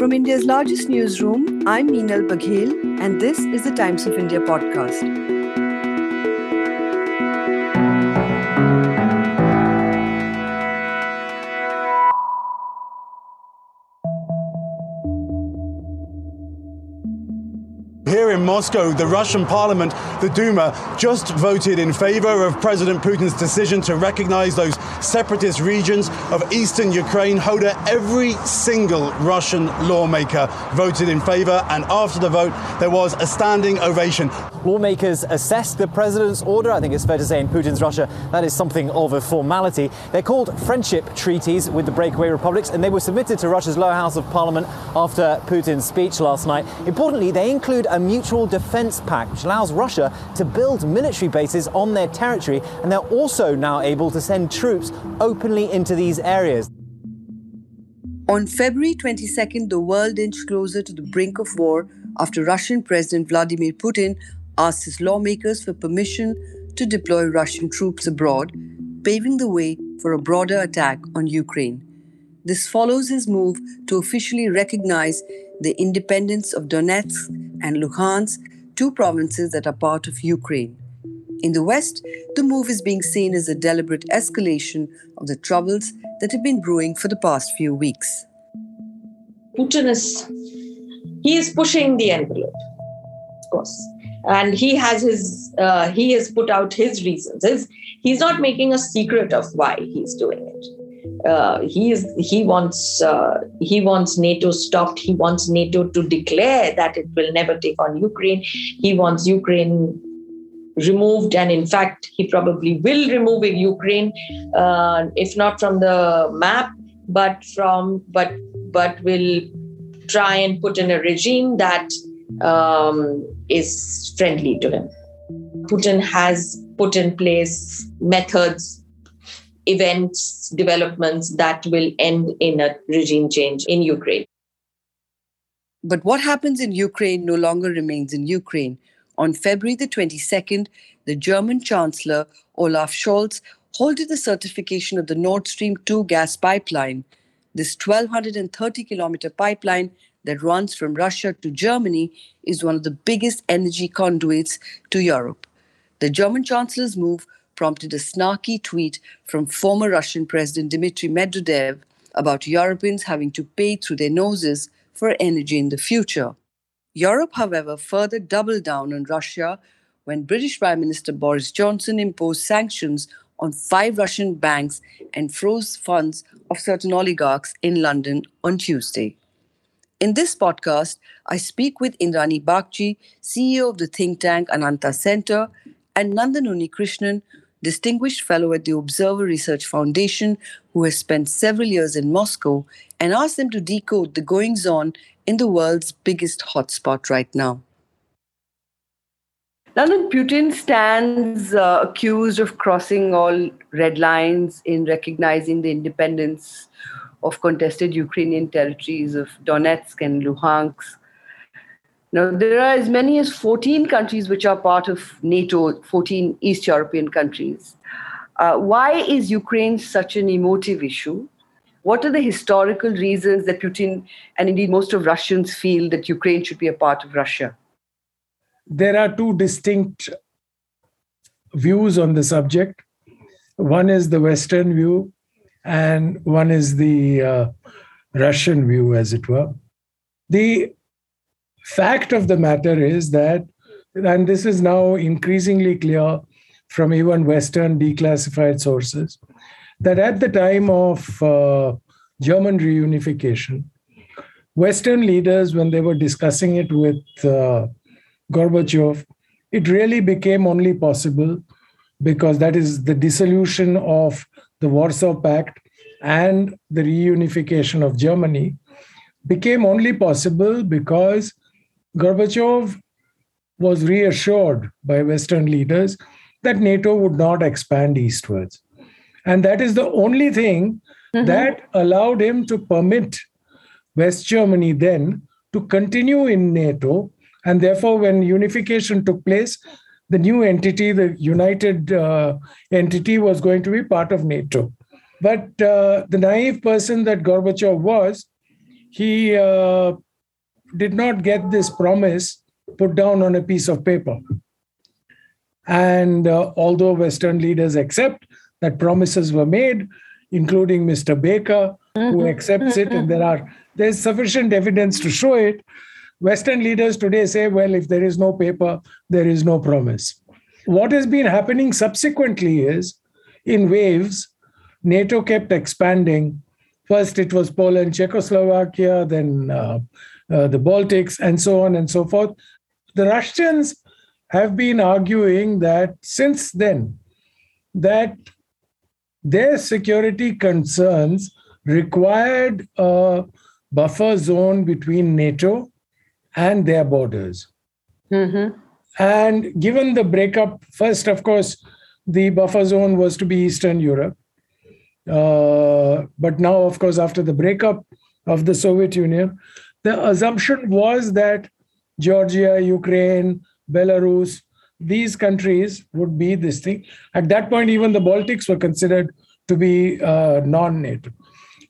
From India's largest newsroom, I'm Meenal Baghel, and this is the Times of India podcast. In Moscow, the Russian parliament, the Duma, just voted in favor of President Putin's decision to recognize those separatist regions of eastern Ukraine. Hoda, every single Russian lawmaker voted in favor, and after the vote, there was a standing ovation. Lawmakers assessed the president's order. I think it's fair to say in Putin's Russia that is something of a formality. They're called friendship treaties with the breakaway republics, and they were submitted to Russia's lower house of parliament after Putin's speech last night. Importantly, they include a mutual defense pact, which allows Russia to build military bases on their territory, and they're also now able to send troops openly into these areas. On February 22nd, the world inched closer to the brink of war after Russian President Vladimir Putin asked his lawmakers for permission to deploy Russian troops abroad, paving the way for a broader attack on Ukraine. This follows his move to officially recognize the independence of Donetsk and Luhansk, two provinces that are part of Ukraine. In the West, the move is being seen as a deliberate escalation of the troubles that have been brewing for the past few weeks. Putin is he is pushing the envelope, of course, and he has his uh, he has put out his reasons. His, he's not making a secret of why he's doing it uh, he is he wants uh, he wants NATO stopped. He wants NATO to declare that it will never take on Ukraine. He wants Ukraine removed, and in fact, he probably will remove Ukraine, uh, if not from the map, but from but but will try and put in a regime that um, is friendly to him. Putin has put in place methods events, developments that will end in a regime change in Ukraine. But what happens in Ukraine no longer remains in Ukraine. On February the 22nd, the German Chancellor Olaf Scholz halted the certification of the Nord Stream 2 gas pipeline. This 1,230 kilometer pipeline that runs from Russia to Germany is one of the biggest energy conduits to Europe. The German Chancellor's move prompted a snarky tweet from former Russian President Dmitry Medvedev about Europeans having to pay through their noses for energy in the future. Europe, however, further doubled down on Russia when British Prime Minister Boris Johnson imposed sanctions on five Russian banks and froze funds of certain oligarchs in London on Tuesday. In this podcast, I speak with Indrani Bagchi, CEO of the think tank Ananta Center, and Nandan Unnikrishnan, distinguished fellow at the Observer Research Foundation, who has spent several years in Moscow, and asked them to decode the goings on in the world's biggest hotspot right now. Nandan Putin stands uh, accused of crossing all red lines in recognizing the independence of contested Ukrainian territories of Donetsk and Luhansk now, there are as many as 14 countries which are part of NATO, 14 East European countries. Uh, why is Ukraine such an emotive issue? What are the historical reasons that Putin and indeed most of Russians feel that Ukraine should be a part of Russia? There are two distinct views on the subject. One is the Western view, and one is the uh, Russian view, as it were. The fact of the matter is that, and this is now increasingly clear from even Western declassified sources, that at the time of uh, German reunification, Western leaders, when they were discussing it with uh, Gorbachev, it really became only possible because that is the dissolution of the Warsaw Pact and the reunification of Germany became only possible because Gorbachev was reassured by Western leaders that NATO would not expand eastwards. And that is the only thing mm-hmm. that allowed him to permit West Germany then to continue in NATO. And therefore, when unification took place, the new entity, the united uh, entity, was going to be part of NATO. But uh, the naive person that Gorbachev was, he uh, did not get this promise put down on a piece of paper. And uh, although Western leaders accept that promises were made, including Mr. Baker, who mm-hmm. accepts it, and there are there's sufficient evidence to show it. Western leaders today say, well, if there is no paper, there is no promise. What has been happening subsequently is in waves, NATO kept expanding. First, it was Poland, Czechoslovakia, then uh, uh, the Baltics, and so on and so forth. The Russians have been arguing that since then, that their security concerns required a buffer zone between NATO and their borders. Mm-hmm. And given the breakup, first, of course, the buffer zone was to be Eastern Europe. Uh, but now, of course, after the breakup of the Soviet Union, the assumption was that Georgia, Ukraine, Belarus, these countries would be this thing. At that point, even the Baltics were considered to be uh, non NATO.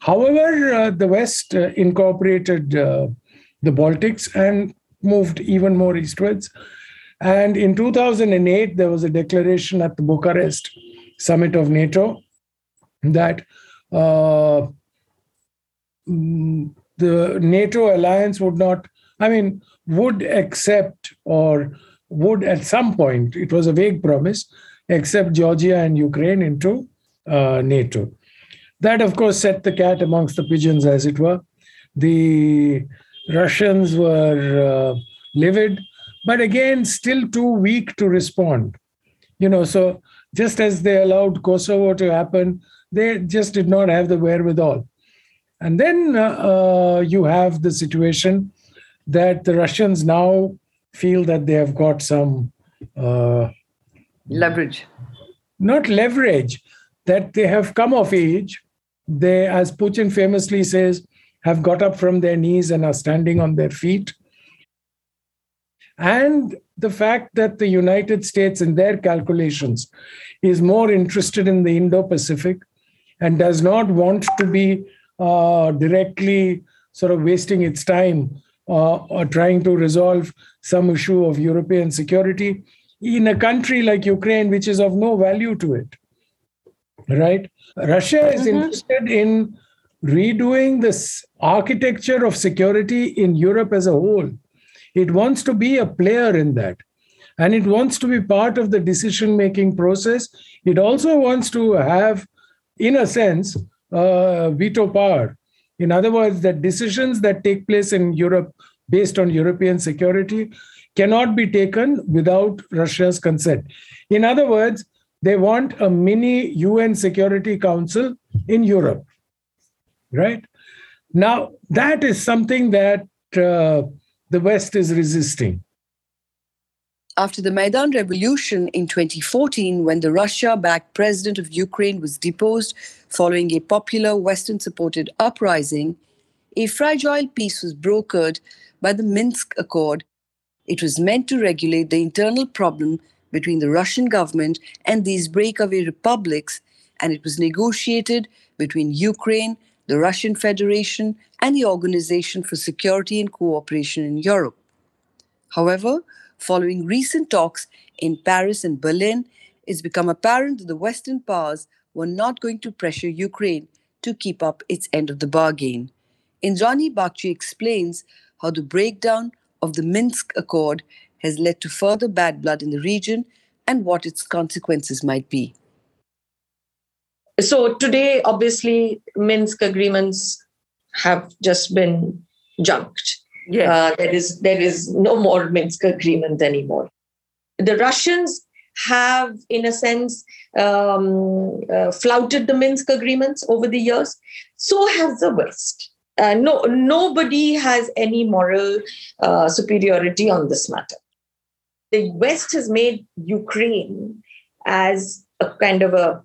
However, uh, the West uh, incorporated uh, the Baltics and moved even more eastwards. And in 2008, there was a declaration at the Bucharest summit of NATO that uh, mm, the NATO alliance would not, I mean, would accept or would at some point, it was a vague promise, accept Georgia and Ukraine into uh, NATO. That, of course, set the cat amongst the pigeons, as it were. The Russians were uh, livid, but again, still too weak to respond. You know, so just as they allowed Kosovo to happen, they just did not have the wherewithal. And then uh, uh, you have the situation that the Russians now feel that they have got some uh, leverage. Not leverage, that they have come of age. They, as Putin famously says, have got up from their knees and are standing on their feet. And the fact that the United States, in their calculations, is more interested in the Indo Pacific and does not want to be uh, directly sort of wasting its time uh, or trying to resolve some issue of European security in a country like Ukraine, which is of no value to it. Right? Russia is mm-hmm. interested in redoing this architecture of security in Europe as a whole. It wants to be a player in that. And it wants to be part of the decision making process. It also wants to have, in a sense, uh, veto power. In other words, that decisions that take place in Europe based on European security cannot be taken without Russia's consent. In other words, they want a mini UN Security Council in Europe right? Now, that is something that uh, the West is resisting. After the Maidan Revolution in 2014, when the Russia backed president of Ukraine was deposed following a popular Western supported uprising, a fragile peace was brokered by the Minsk Accord. It was meant to regulate the internal problem between the Russian government and these breakaway republics, and it was negotiated between Ukraine the Russian Federation, and the Organization for Security and Cooperation in Europe. However, following recent talks in Paris and Berlin, it's become apparent that the Western powers were not going to pressure Ukraine to keep up its end of the bargain. Indrani Bagchi explains how the breakdown of the Minsk Accord has led to further bad blood in the region and what its consequences might be. So today, obviously, Minsk agreements have just been junked. Yeah, uh, there is there is no more Minsk agreement anymore. The Russians have, in a sense, um, uh, flouted the Minsk agreements over the years. So has the West. Uh, no, nobody has any moral uh, superiority on this matter. The West has made Ukraine as a kind of a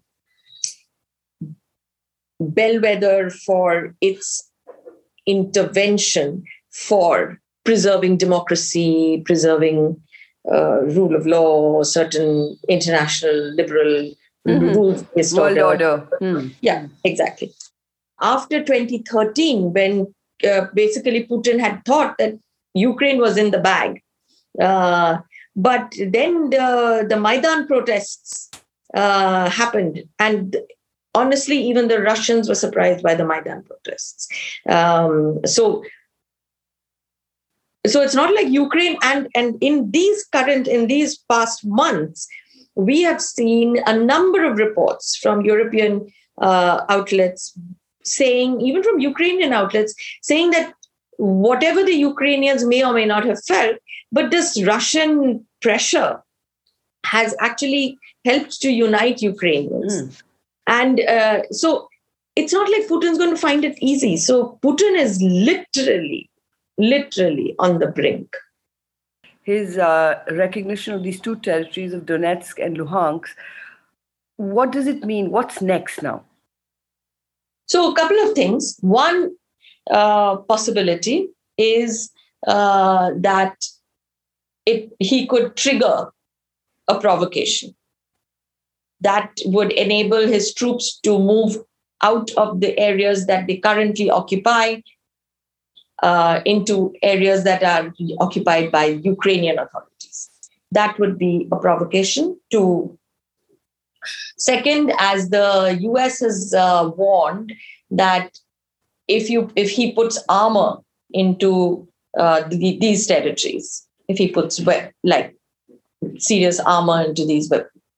bellwether for its intervention for preserving democracy, preserving uh, rule of law, certain international liberal mm-hmm. rules-based World order. order. Mm. Yeah, exactly. After 2013, when uh, basically Putin had thought that Ukraine was in the bag. Uh, but then the, the Maidan protests uh, happened. And honestly, even the Russians were surprised by the Maidan protests. Um, so, so it's not like Ukraine. And, and in these current, in these past months, we have seen a number of reports from European uh, outlets saying, even from Ukrainian outlets, saying that whatever the Ukrainians may or may not have felt, but this Russian pressure has actually helped to unite Ukrainians. Mm. And uh, so it's not like Putin's going to find it easy. So Putin is literally, literally on the brink. His uh, recognition of these two territories of Donetsk and Luhansk, what does it mean? What's next now? So, a couple of things. One uh, possibility is uh, that it, he could trigger a provocation that would enable his troops to move out of the areas that they currently occupy uh, into areas that are occupied by Ukrainian authorities. That would be a provocation to. Second, as the US has uh, warned that if you if he puts armor into uh, the, these territories, if he puts like serious armor into these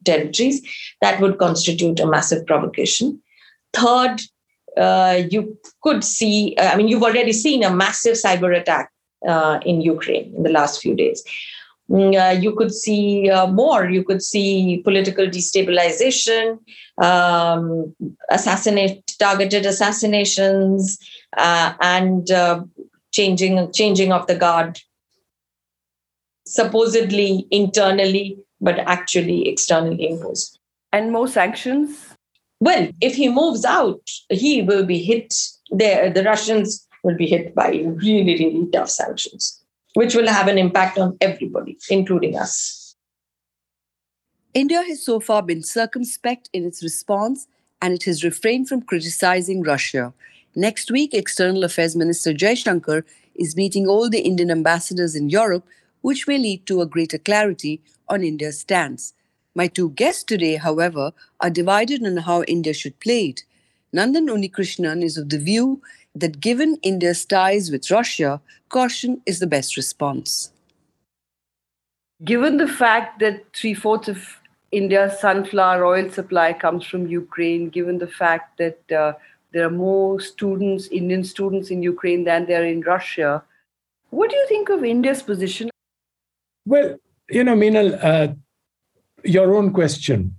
territories, that would constitute a massive provocation. Third, uh, you could see, uh, I mean, you've already seen a massive cyber attack uh, in Ukraine in the last few days. Mm, uh, you could see uh, more. You could see political destabilization, um, assassinate, targeted assassinations, uh, and changing changing of the guard supposedly internally, but actually externally imposed. And more sanctions? Well, if he moves out, he will be hit. The, the Russians will be hit by really, really tough sanctions, which will have an impact on everybody, including us. India has so far been circumspect in its response and it has refrained from criticizing Russia. Next week, External Affairs Minister Jaishankar is meeting all the Indian ambassadors in Europe which may lead to a greater clarity on India's stance. My two guests today, however, are divided on how India should play it. Nandan Unnikrishnan is of the view that given India's ties with Russia, caution is the best response. Given the fact that three fourths of India's sunflower oil supply comes from Ukraine, given the fact that uh, there are more students, Indian students in Ukraine than there are in Russia, what do you think of India's position? Well, you know, Meenal, uh, your own question,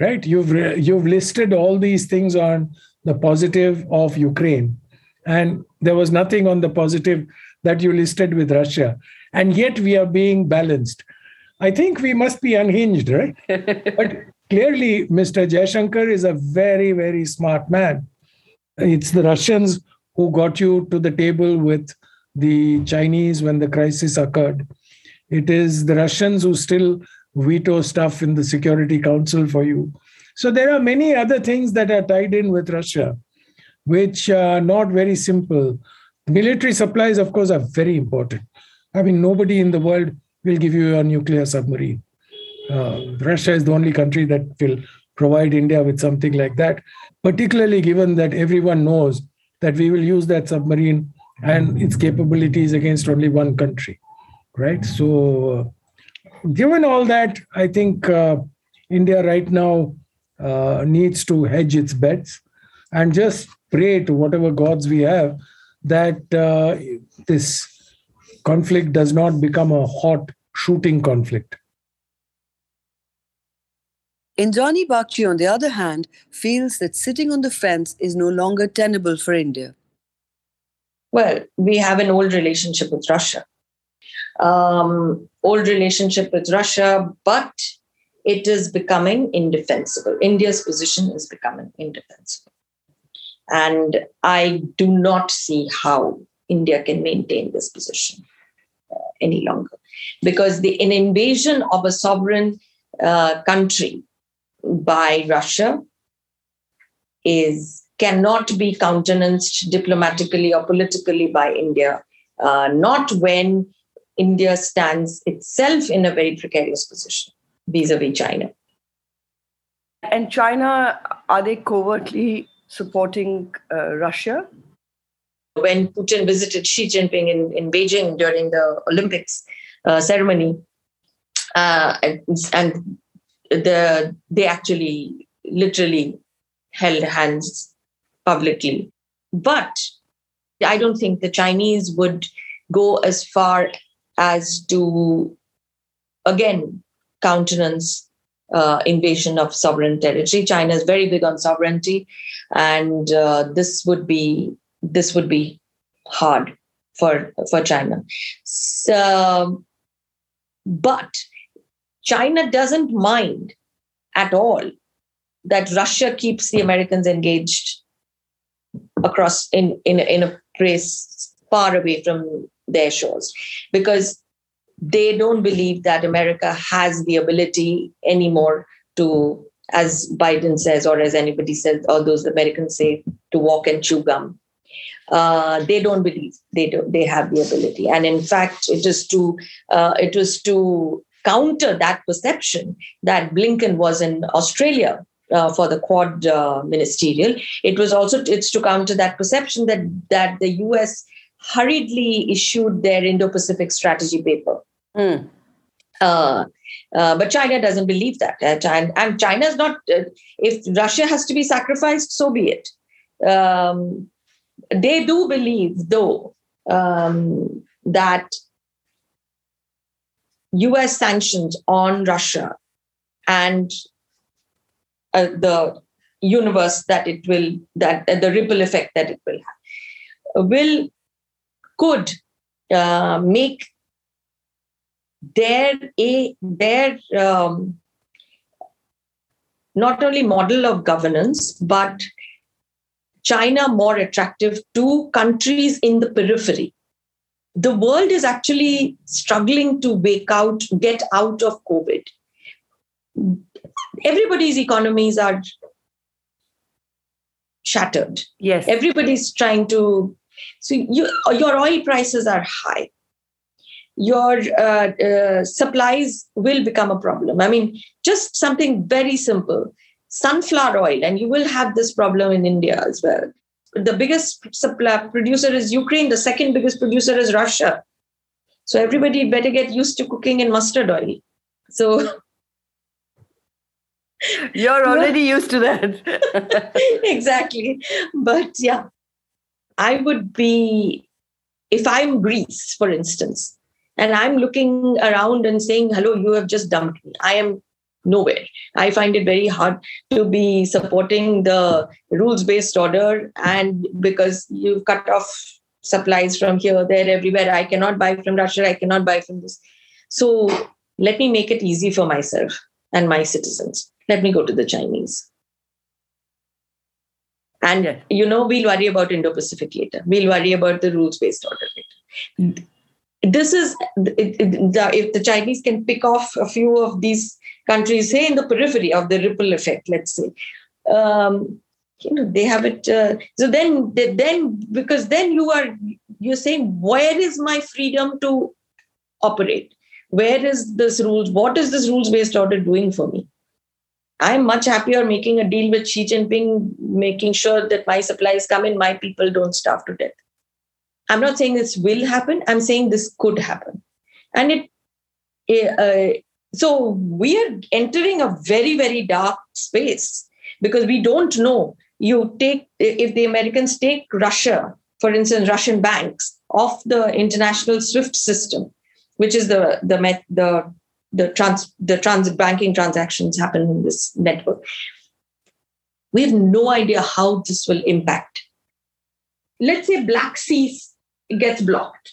right? You've re- you've listed all these things on the positive of Ukraine, and there was nothing on the positive that you listed with Russia, and yet we are being balanced. I think we must be unhinged, right? but clearly, Mr. Jaishankar is a very, very smart man. It's the Russians who got you to the table with the Chinese when the crisis occurred it is the Russians who still veto stuff in the Security Council for you. So there are many other things that are tied in with Russia, which are not very simple. Military supplies, of course, are very important. I mean, nobody in the world will give you a nuclear submarine. Uh, Russia is the only country that will provide India with something like that, particularly given that everyone knows that we will use that submarine and its capabilities against only one country right? So, given all that, I think uh, India right now uh, needs to hedge its bets and just pray to whatever gods we have that uh, this conflict does not become a hot shooting conflict. Indrani Bagchi, on the other hand, feels that sitting on the fence is no longer tenable for India. Well, we have an old relationship with Russia um, old relationship with Russia, but it is becoming indefensible. India's position is becoming indefensible. And I do not see how India can maintain this position uh, any longer. Because the, an invasion of a sovereign uh, country by Russia is cannot be countenanced diplomatically or politically by India, uh, not when India stands itself in a very precarious position vis a vis China. And China, are they covertly supporting uh, Russia? When Putin visited Xi Jinping in, in Beijing during the Olympics uh, ceremony, uh, and, and the, they actually literally held hands publicly. But I don't think the Chinese would go as far as to, again, countenance uh, invasion of sovereign territory. China is very big on sovereignty, and uh, this would be this would be hard for for China. So, but China doesn't mind at all that Russia keeps the Americans engaged across in in in a place far away from their shores because they don't believe that America has the ability anymore to, as Biden says, or as anybody says, or those Americans say, to walk and chew gum. Uh, they don't believe they do they have the ability, and in fact, it is to uh, it was to counter that perception that Blinken was in Australia uh, for the Quad uh, ministerial. It was also it's to counter that perception that that the U.S. hurriedly issued their Indo-Pacific strategy paper. Mm. Uh, uh, but China doesn't believe that, and, and China is not. Uh, if Russia has to be sacrificed, so be it. Um, they do believe, though, um, that U.S. sanctions on Russia and uh, the universe that it will that uh, the ripple effect that it will have will could uh, make their a their um, not only model of governance but china more attractive to countries in the periphery. The world is actually struggling to wake out get out of covid. Everybody's economies are shattered. Yes. Everybody's trying to so you, your oil prices are high your uh, uh, supplies will become a problem. I mean, just something very simple sunflower oil, and you will have this problem in India as well. The biggest supply producer is Ukraine, the second biggest producer is Russia. So everybody better get used to cooking in mustard oil. So you're already used to that. exactly. But yeah, I would be, if I'm Greece, for instance, and i'm looking around and saying hello you have just dumped me. I am nowhere. I find it very hard to be supporting the rules based order and because you've cut off supplies from here there everywhere. I cannot buy from russia. I cannot buy from this. So let me make it easy for myself and my citizens. Let me go to the chinese and you know we'll worry about indo-pacific later we'll worry about the rules based order later this is if the Chinese can pick off a few of these countries, say in the periphery of the ripple effect, let's say, um, you know, they have it. Uh, so then, then because then you are you're saying, where is my freedom to operate? Where is this rules? What is this rules based order doing for me? I'm much happier making a deal with Xi Jinping, making sure that my supplies come in, my people don't starve to death. I'm not saying this will happen. I'm saying this could happen. And it, uh, so we are entering a very, very dark space because we don't know. You take, if the Americans take Russia, for instance, Russian banks off the international SWIFT system, which is the, the, the, the, trans, the transit banking transactions happen in this network. We have no idea how this will impact. Let's say Black Sea gets blocked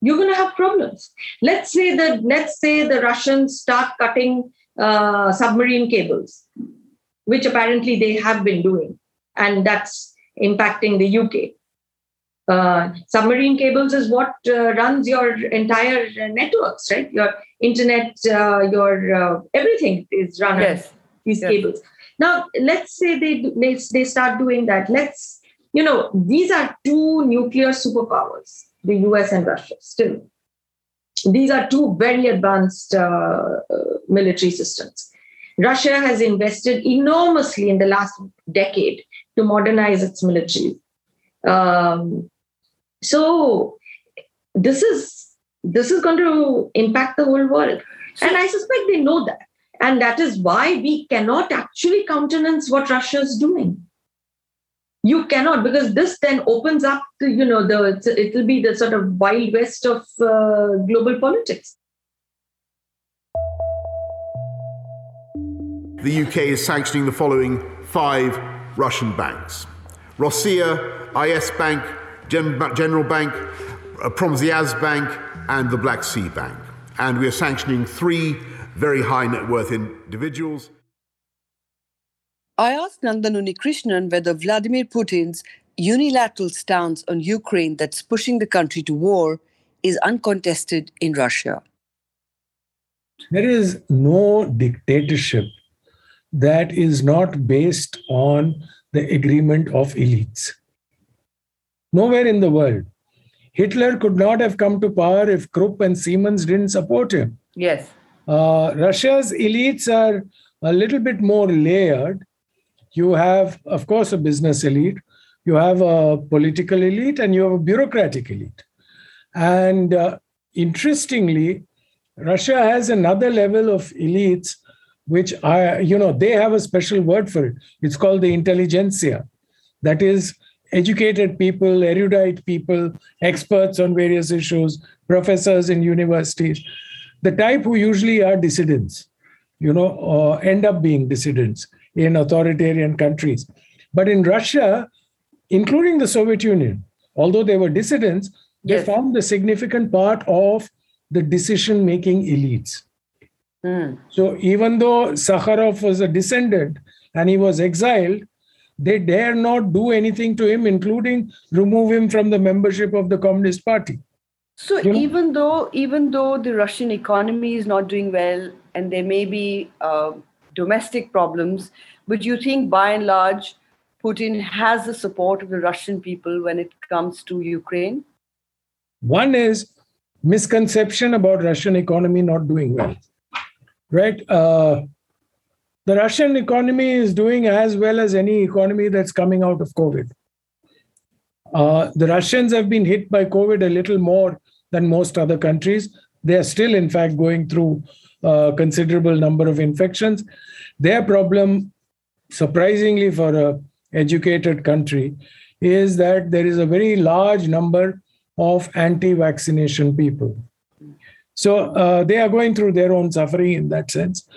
you're going to have problems let's say that let's say the russians start cutting uh, submarine cables which apparently they have been doing and that's impacting the uk uh, submarine cables is what uh, runs your entire networks right your internet uh, your uh, everything is run yes. these yes. cables Now, let's say they they, they start doing that. Let's you know these are two nuclear superpowers, the U.S. and Russia. Still, these are two very advanced uh, uh, military systems. Russia has invested enormously in the last decade to modernize its military. Um, so this is this is going to impact the whole world, and I suspect they know that, and that is why we cannot actually countenance what Russia is doing. You cannot because this then opens up the you know the it will be the sort of wild west of uh, global politics. The UK is sanctioning the following five Russian banks Rossiya, IS Bank, General Bank, uh, Promsvyaz Bank, and the Black Sea Bank. And we are sanctioning three very high net worth individuals. I asked Nandan Unnikrishnan whether Vladimir Putin's unilateral stance on Ukraine that's pushing the country to war is uncontested in Russia. There is no dictatorship that is not based on the agreement of elites. Nowhere in the world. Hitler could not have come to power if Krupp and Siemens didn't support him. Yes. Uh, Russia's elites are a little bit more layered. You have, of course, a business elite, you have a political elite, and you have a bureaucratic elite. And uh, interestingly, Russia has another level of elites which are, you know, they have a special word for it. It's called the intelligentsia. That is educated people, erudite people, experts on various issues, professors in universities, the type who usually are dissidents, you know, or end up being dissidents in authoritarian countries. But in Russia, including the Soviet Union, although they were dissidents, they yes. formed a significant part of the decision making elites. Mm. So even though Sakharov was a descendant and he was exiled, they dare not do anything to him, including remove him from the membership of the Communist Party. So you know? even though even though the Russian economy is not doing well and there may be uh, domestic problems, but you think by and large Putin has the support of the Russian people when it comes to Ukraine? One is misconception about Russian economy not doing well right? Uh, the Russian economy is doing as well as any economy that's coming out of COVID. Uh, the Russians have been hit by COVID a little more than most other countries. They are still, in fact, going through a considerable number of infections. Their problem, surprisingly for a educated country, is that there is a very large number of anti-vaccination people. So uh, they are going through their own suffering in that sense.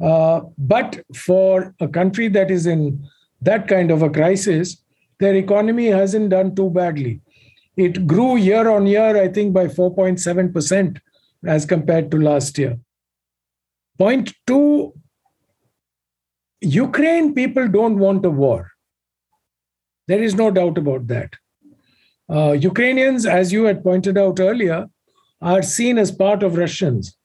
Uh, but for a country that is in that kind of a crisis, their economy hasn't done too badly. It grew year on year, I think, by 4.7% as compared to last year. Point two Ukraine people don't want a war. There is no doubt about that. Uh, Ukrainians, as you had pointed out earlier, are seen as part of Russians.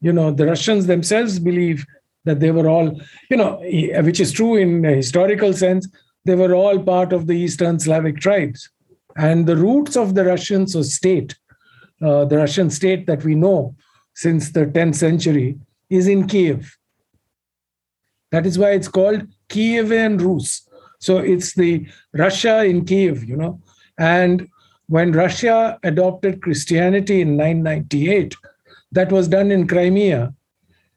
You know, the Russians themselves believe that they were all, you know, which is true in a historical sense, they were all part of the Eastern Slavic tribes. And the roots of the Russian so state, uh, the Russian state that we know since the 10th century, is in Kiev. That is why it's called Kievan Rus. So it's the Russia in Kiev, you know. And when Russia adopted Christianity in 998, that was done in Crimea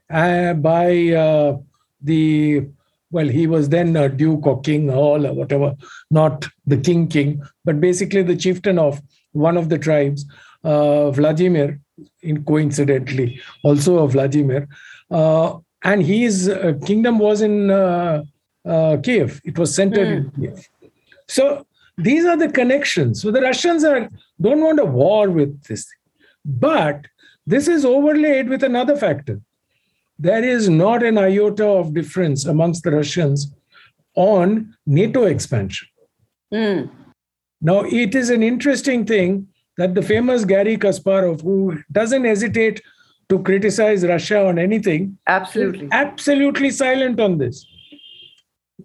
uh, by uh, the, well, he was then a duke or king or whatever, not the king king, but basically the chieftain of one of the tribes, uh, Vladimir, in coincidentally, also of Vladimir. Uh, and his uh, kingdom was in uh, Kiev. It was centered mm. in hmm. Kiev. So these are the connections. So the Russians are don't want a war with this. But this is overlaid with another factor. There is not an iota of difference amongst the Russians on NATO expansion. Mm. Now, it is an interesting thing that the famous Gary Kasparov, who doesn't hesitate to criticize Russia on anything, absolutely, absolutely silent on this.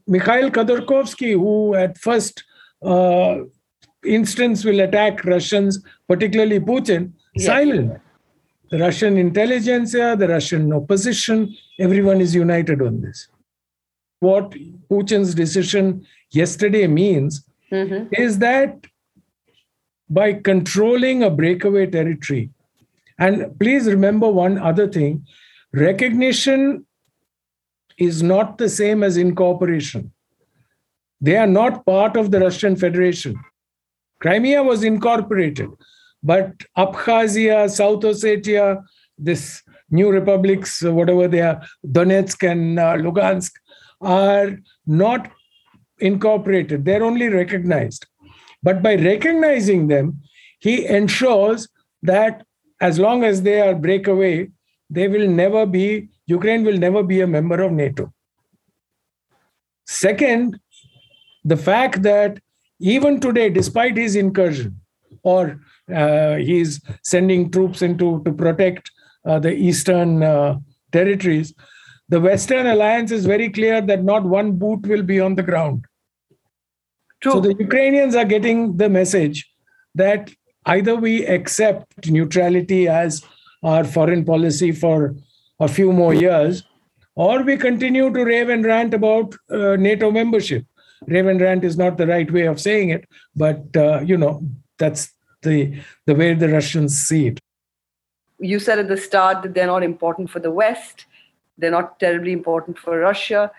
Mikhail Khodorkovsky, who at first uh, instance will attack Russians, particularly Putin, yes. silent. The Russian intelligentsia, the Russian opposition, everyone is united on this. What Putin's decision yesterday means mm-hmm. is that by controlling a breakaway territory, and please remember one other thing recognition is not the same as incorporation. They are not part of the Russian Federation. Crimea was incorporated, but Abkhazia, South Ossetia, this new republics, whatever they are, Donetsk and uh, Lugansk, are not incorporated. They're only recognized. But by recognizing them, he ensures that as long as they are breakaway, they will never be, Ukraine will never be a member of NATO. Second, the fact that even today, despite his incursion, or uh, he's sending troops into to protect uh, the eastern uh, territories, the Western alliance is very clear that not one boot will be on the ground. True. So the Ukrainians are getting the message that either we accept neutrality as our foreign policy for a few more years, or we continue to rave and rant about uh, NATO membership. Rave and rant is not the right way of saying it, but uh, you know that's the the way the Russians see it. You said at the start that they're not important for the West, they're not terribly important for Russia.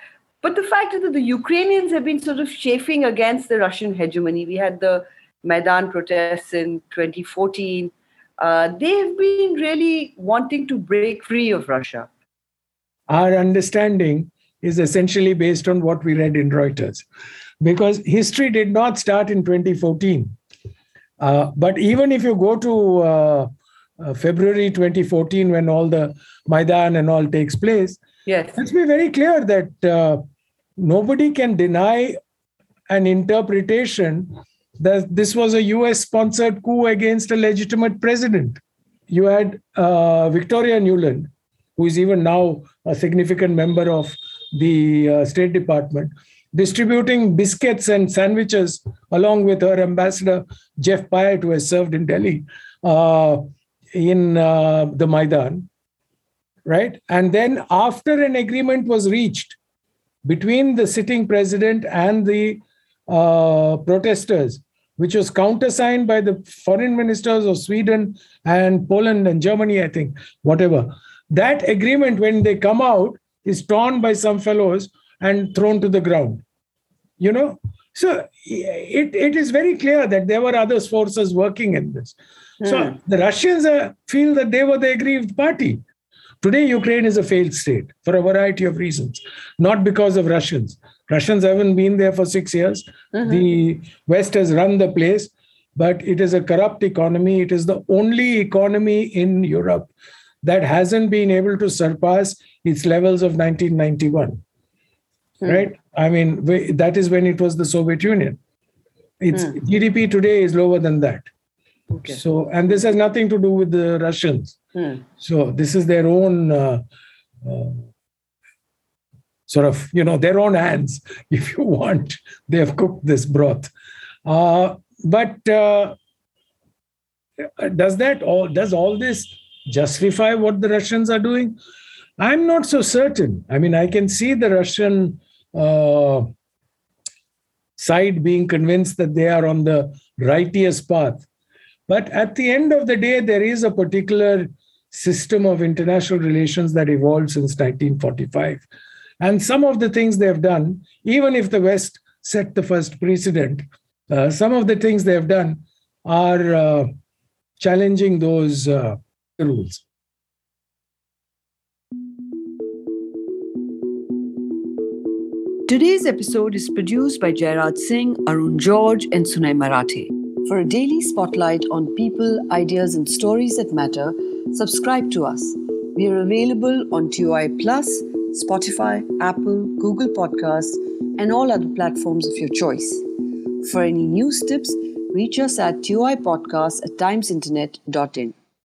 But the fact is that the Ukrainians have been sort of chafing against the Russian hegemony. We had the Maidan protests in 2014. Uh, they've been really wanting to break free of Russia. Our understanding is essentially based on what we read in Reuters, because history did not start in 2014. Uh, but even if you go to uh, uh, February 2014, when all the Maidan and all takes place, yes. let's be very clear that uh, nobody can deny an interpretation that this was a US sponsored coup against a legitimate president. You had uh, Victoria Nuland, who is even now a significant member of the uh, State Department, distributing biscuits and sandwiches along with her ambassador, Jeff Pyatt, who has served in Delhi uh, in uh, the Maidan. Right. And then, after an agreement was reached between the sitting president and the uh, protesters, which was countersigned by the foreign ministers of Sweden and Poland and Germany, I think, whatever. That agreement, when they come out, is torn by some fellows and thrown to the ground. You know? So it, it is very clear that there were other forces working in this. Mm. So hmm. the Russians uh, feel that they were the aggrieved party. Today, Ukraine is a failed state for a variety of reasons, not because of Russians. Russians haven't been there for six years. Mm-hmm. The West has run the place, but it is a corrupt economy. It is the only economy in Europe that hasn't been able to surpass its levels of 1991. Mm-hmm. Right? I mean, that is when it was the Soviet Union. Its mm. GDP today is lower than that. Okay. So, and this has nothing to do with the Russians. Hmm. So this is their own uh, uh, sort of, you know, their own hands, if you want. They have cooked this broth. Uh, but uh, does that all does all this justify what the Russians are doing? I'm not so certain. I mean, I can see the Russian uh, side being convinced that they are on the righteous path. But at the end of the day, there is a particular system of international relations that evolved since 1945. And some of the things they've done, even if the West set the first precedent, uh, some of the things they've done are uh, challenging those uh, rules. Today's episode is produced by Jairaj Singh, Arun George, and Sunay Marathe. For a daily spotlight on people, ideas, and stories that matter, subscribe to us. We are available on TOI Plus, Spotify, Apple, Google Podcasts, and all other platforms of your choice. For any news tips, reach us at toipodcast at timesinternet.in.